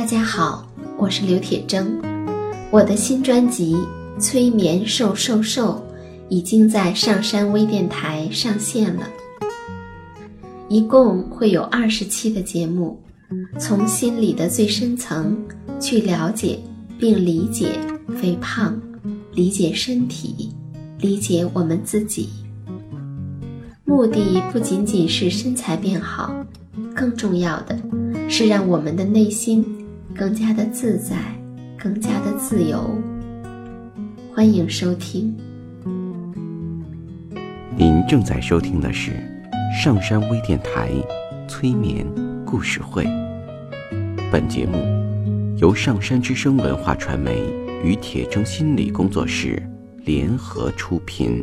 大家好，我是刘铁铮。我的新专辑《催眠瘦瘦瘦》已经在上山微电台上线了，一共会有二十期的节目，从心理的最深层去了解并理解肥胖，理解身体，理解我们自己。目的不仅仅是身材变好，更重要的是让我们的内心更加的自在，更加的自由。欢迎收听。您正在收听的是上山微电台催眠故事会。本节目由上山之声文化传媒与铁铮心理工作室联合出品。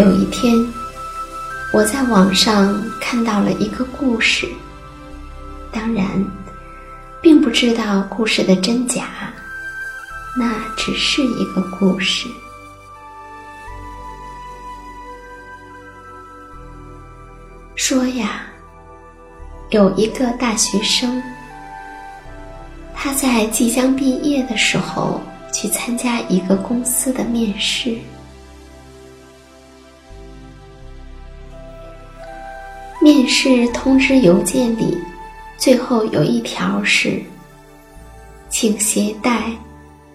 有一天，我在网上看到了一个故事，当然，并不知道故事的真假，那只是一个故事。说呀，有一个大学生，他在即将毕业的时候去参加一个公司的面试。面试通知邮件里，最后有一条是：“请携带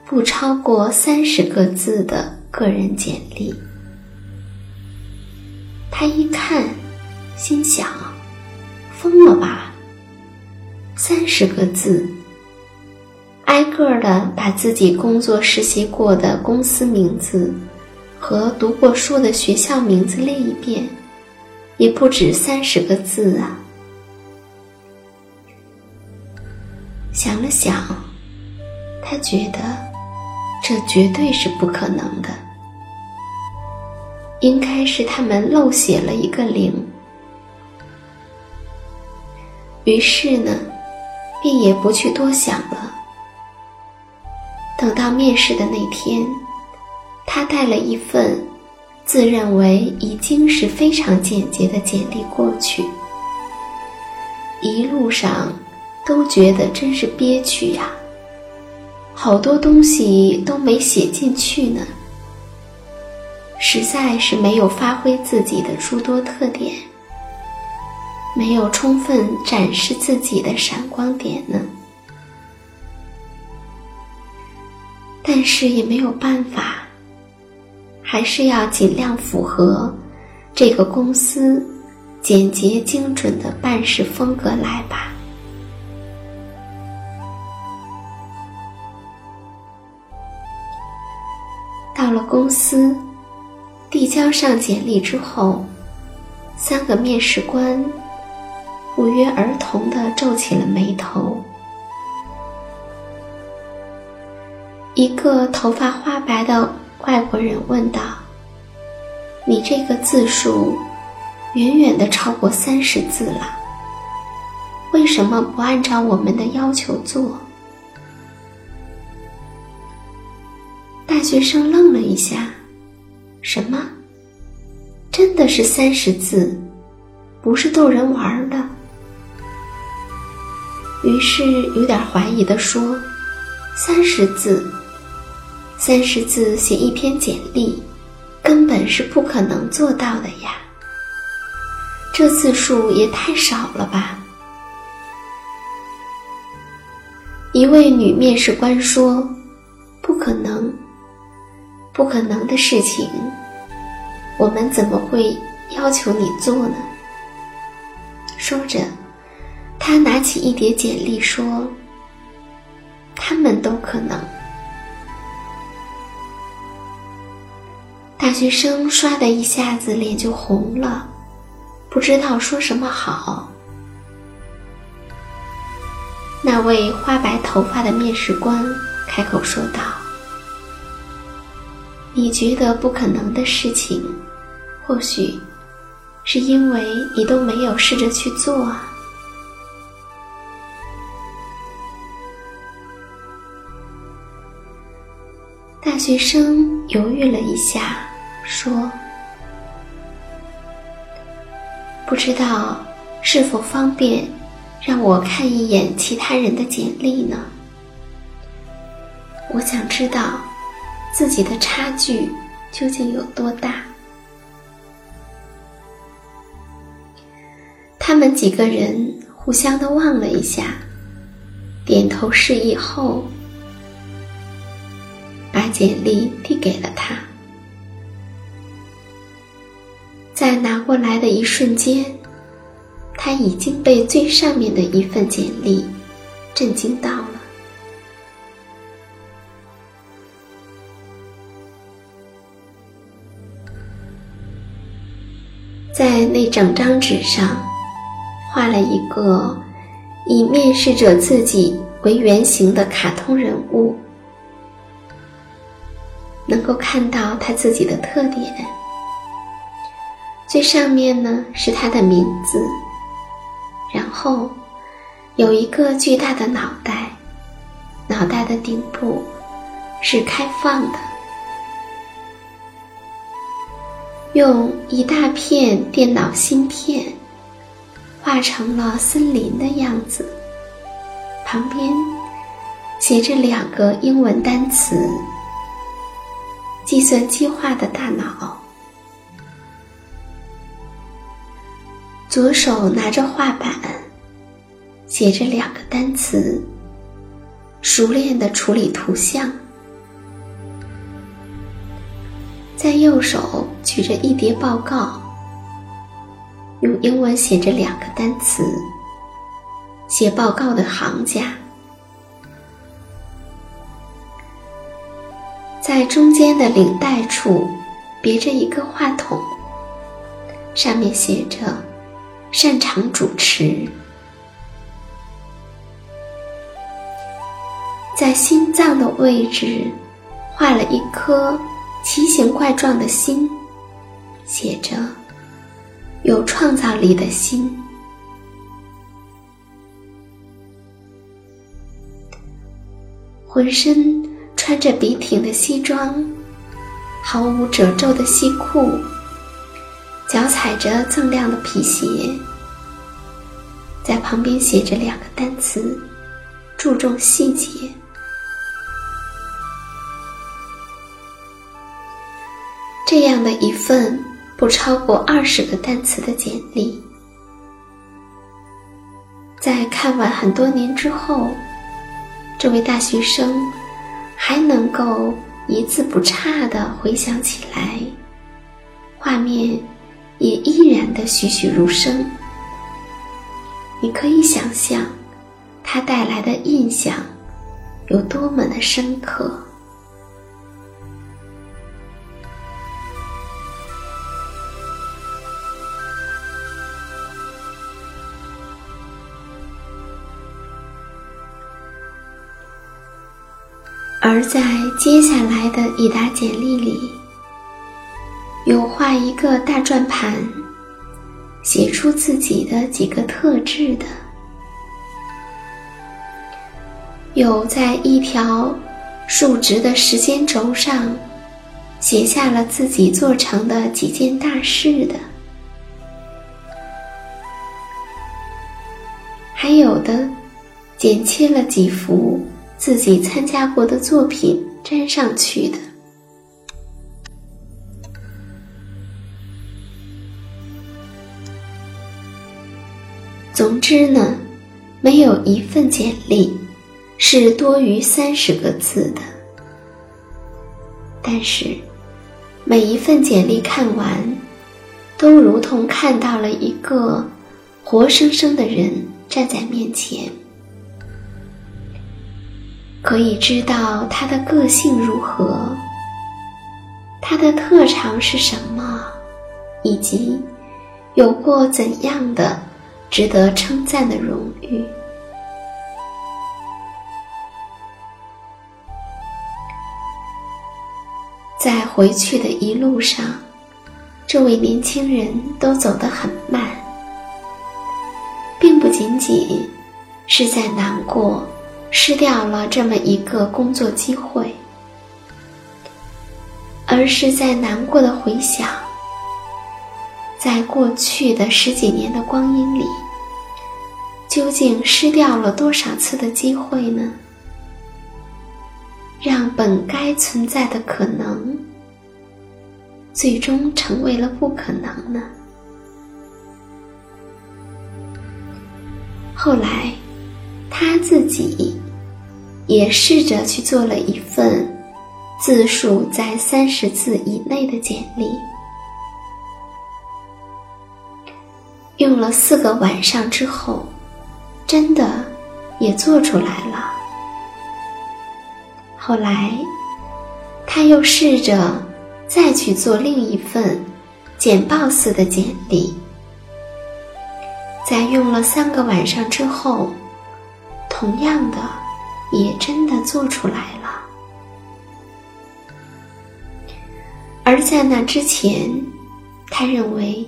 不超过三十个字的个人简历。”他一看，心想：“疯了吧？三十个字，挨个的把自己工作实习过的公司名字和读过书的学校名字列一遍。”也不止三十个字啊！想了想，他觉得这绝对是不可能的，应该是他们漏写了一个零。于是呢，便也不去多想了。等到面试的那天，他带了一份。自认为已经是非常简洁的简历过去，一路上都觉得真是憋屈呀，好多东西都没写进去呢，实在是没有发挥自己的诸多特点，没有充分展示自己的闪光点呢。但是也没有办法。还是要尽量符合这个公司简洁精准的办事风格来吧。到了公司，递交上简历之后，三个面试官不约而同的皱起了眉头。一个头发花白的外国人问道：“你这个字数远远的超过三十字了，为什么不按照我们的要求做？”大学生愣了一下：“什么？真的是三十字，不是逗人玩的？”于是有点怀疑的说：“三十字。”三十字写一篇简历，根本是不可能做到的呀！这字数也太少了吧？一位女面试官说：“不可能，不可能的事情，我们怎么会要求你做呢？”说着，她拿起一叠简历说：“他们都可能。”大学生唰的一下子脸就红了，不知道说什么好。那位花白头发的面试官开口说道：“你觉得不可能的事情，或许是因为你都没有试着去做啊。”大学生犹豫了一下。说：“不知道是否方便让我看一眼其他人的简历呢？我想知道自己的差距究竟有多大。”他们几个人互相的望了一下，点头示意后，把简历递给了他。在拿过来的一瞬间，他已经被最上面的一份简历震惊到了。在那整张纸上，画了一个以面试者自己为原型的卡通人物，能够看到他自己的特点。最上面呢是他的名字，然后有一个巨大的脑袋，脑袋的顶部是开放的，用一大片电脑芯片画成了森林的样子，旁边写着两个英文单词：计算机化的大脑。左手拿着画板，写着两个单词，熟练的处理图像；在右手举着一叠报告，用英文写着两个单词，写报告的行家；在中间的领带处别着一个话筒，上面写着。擅长主持，在心脏的位置画了一颗奇形怪状的心，写着“有创造力的心”。浑身穿着笔挺的西装，毫无褶皱的西裤。脚踩着锃亮的皮鞋，在旁边写着两个单词：注重细节。这样的一份不超过二十个单词的简历，在看完很多年之后，这位大学生还能够一字不差的回想起来，画面。也依然的栩栩如生。你可以想象，它带来的印象有多么的深刻。而在接下来的一沓简历里，有画一个大转盘，写出自己的几个特质的；有在一条竖直的时间轴上写下了自己做成的几件大事的；还有的剪切了几幅。自己参加过的作品粘上去的。总之呢，没有一份简历是多于三十个字的。但是，每一份简历看完，都如同看到了一个活生生的人站在面前。可以知道他的个性如何，他的特长是什么，以及有过怎样的值得称赞的荣誉。在回去的一路上，这位年轻人都走得很慢，并不仅仅是在难过。失掉了这么一个工作机会，而是在难过的回想，在过去的十几年的光阴里，究竟失掉了多少次的机会呢？让本该存在的可能，最终成为了不可能呢？后来，他自己。也试着去做了一份字数在三十字以内的简历，用了四个晚上之后，真的也做出来了。后来，他又试着再去做另一份简报似的简历，在用了三个晚上之后，同样的。也真的做出来了，而在那之前，他认为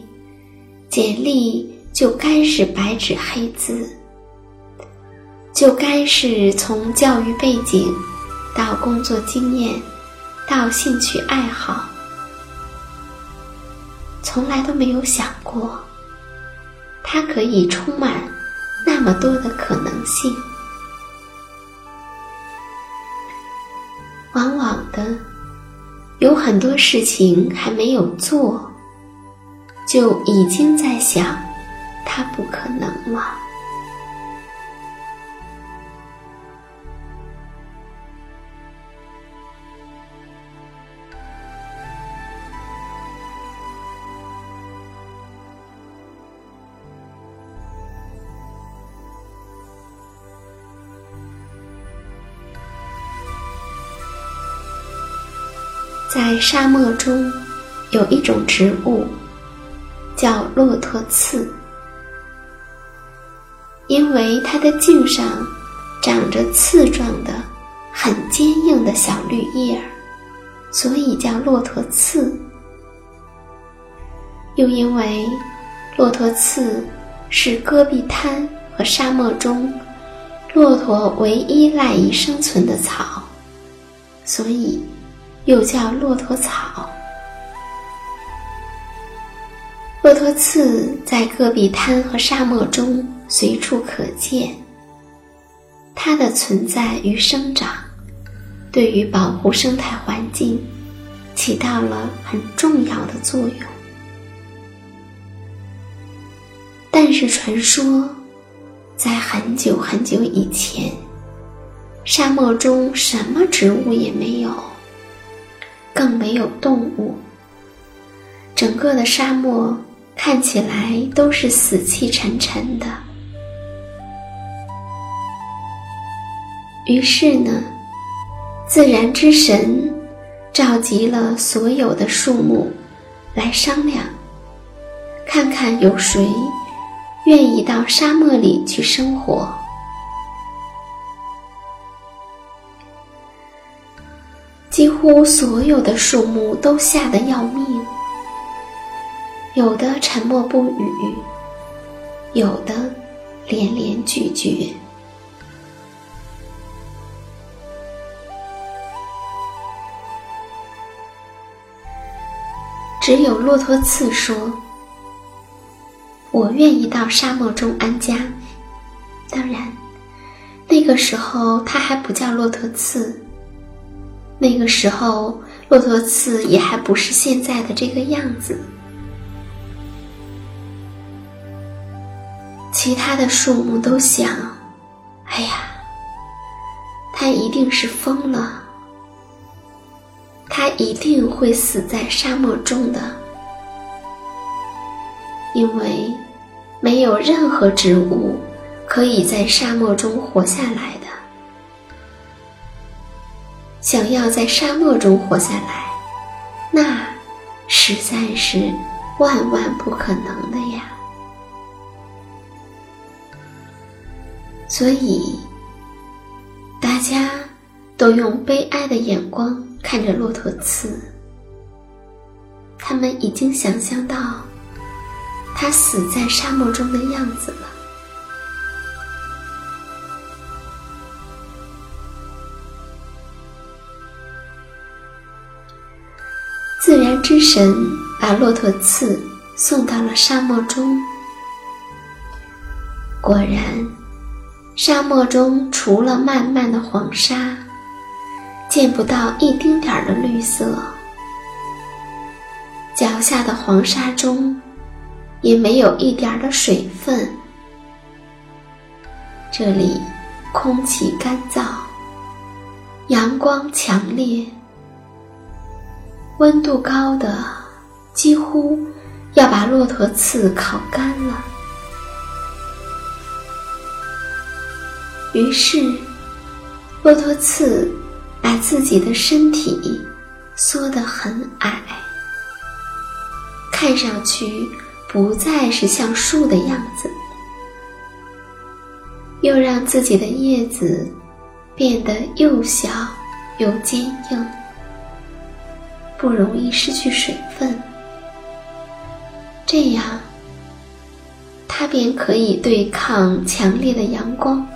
简历就该是白纸黑字，就该是从教育背景到工作经验到兴趣爱好，从来都没有想过，它可以充满那么多的可能性。往往的，有很多事情还没有做，就已经在想，它不可能了。在沙漠中，有一种植物叫骆驼刺，因为它的茎上长着刺状的、很坚硬的小绿叶儿，所以叫骆驼刺。又因为骆驼刺是戈壁滩和沙漠中骆驼唯一赖以生存的草，所以。又叫骆驼草。骆驼刺在戈壁滩和沙漠中随处可见。它的存在与生长，对于保护生态环境起到了很重要的作用。但是传说，在很久很久以前，沙漠中什么植物也没有。更没有动物，整个的沙漠看起来都是死气沉沉的。于是呢，自然之神召集了所有的树木来商量，看看有谁愿意到沙漠里去生活。几乎所有的树木都吓得要命，有的沉默不语，有的连连拒绝。只有骆驼刺说：“我愿意到沙漠中安家。”当然，那个时候他还不叫骆驼刺。那个时候，骆驼刺也还不是现在的这个样子。其他的树木都想：“哎呀，他一定是疯了，他一定会死在沙漠中的，因为没有任何植物可以在沙漠中活下来的。”想要在沙漠中活下来，那实在是万万不可能的呀！所以，大家都用悲哀的眼光看着骆驼刺。他们已经想象到他死在沙漠中的样子了。之神把骆驼刺送到了沙漠中。果然，沙漠中除了漫漫的黄沙，见不到一丁点儿的绿色。脚下的黄沙中，也没有一点儿的水分。这里空气干燥，阳光强烈。温度高的几乎要把骆驼刺烤干了。于是，骆驼刺把自己的身体缩得很矮，看上去不再是像树的样子，又让自己的叶子变得又小又坚硬。不容易失去水分，这样，它便可以对抗强烈的阳光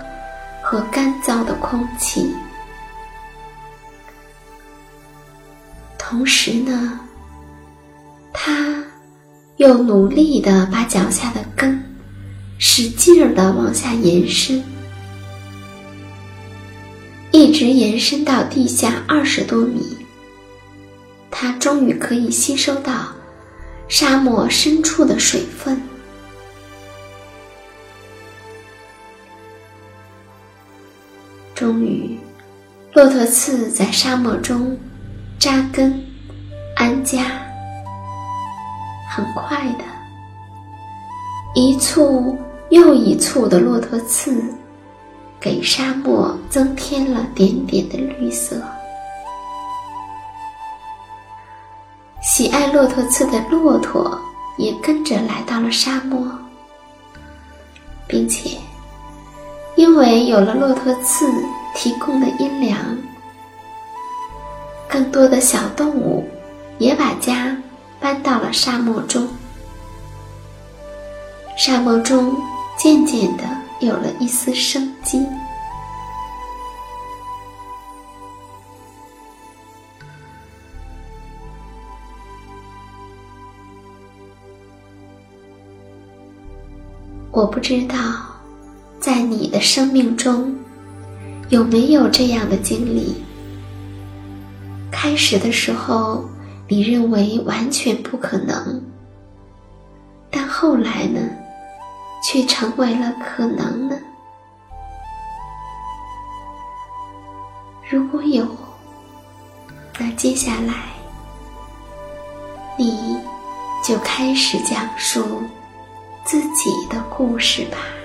和干燥的空气。同时呢，它又努力的把脚下的根使劲儿的往下延伸，一直延伸到地下二十多米。它终于可以吸收到沙漠深处的水分。终于，骆驼刺在沙漠中扎根安家。很快的，一簇又一簇的骆驼刺，给沙漠增添了点点的绿色。喜爱骆驼刺的骆驼也跟着来到了沙漠，并且因为有了骆驼刺提供的阴凉，更多的小动物也把家搬到了沙漠中。沙漠中渐渐的有了一丝生机。我不知道，在你的生命中，有没有这样的经历？开始的时候，你认为完全不可能，但后来呢，却成为了可能呢？如果有，那接下来，你就开始讲述自己的故事吧。